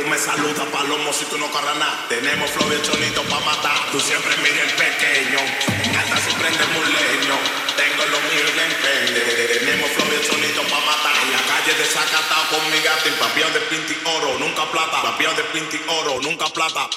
Tú me saludas, palomo, si tú no corras nada. Tenemos flow de chonito pa' matar. Tú siempre mira el pequeño. Encanta si prende leño. Tengo lo mío y emprende. Tenemos flow de chonito pa' matar. En la calle de Zacatao con mi gato. Y papiado de pinti oro, nunca plata. Papiado de pinti oro, nunca plata.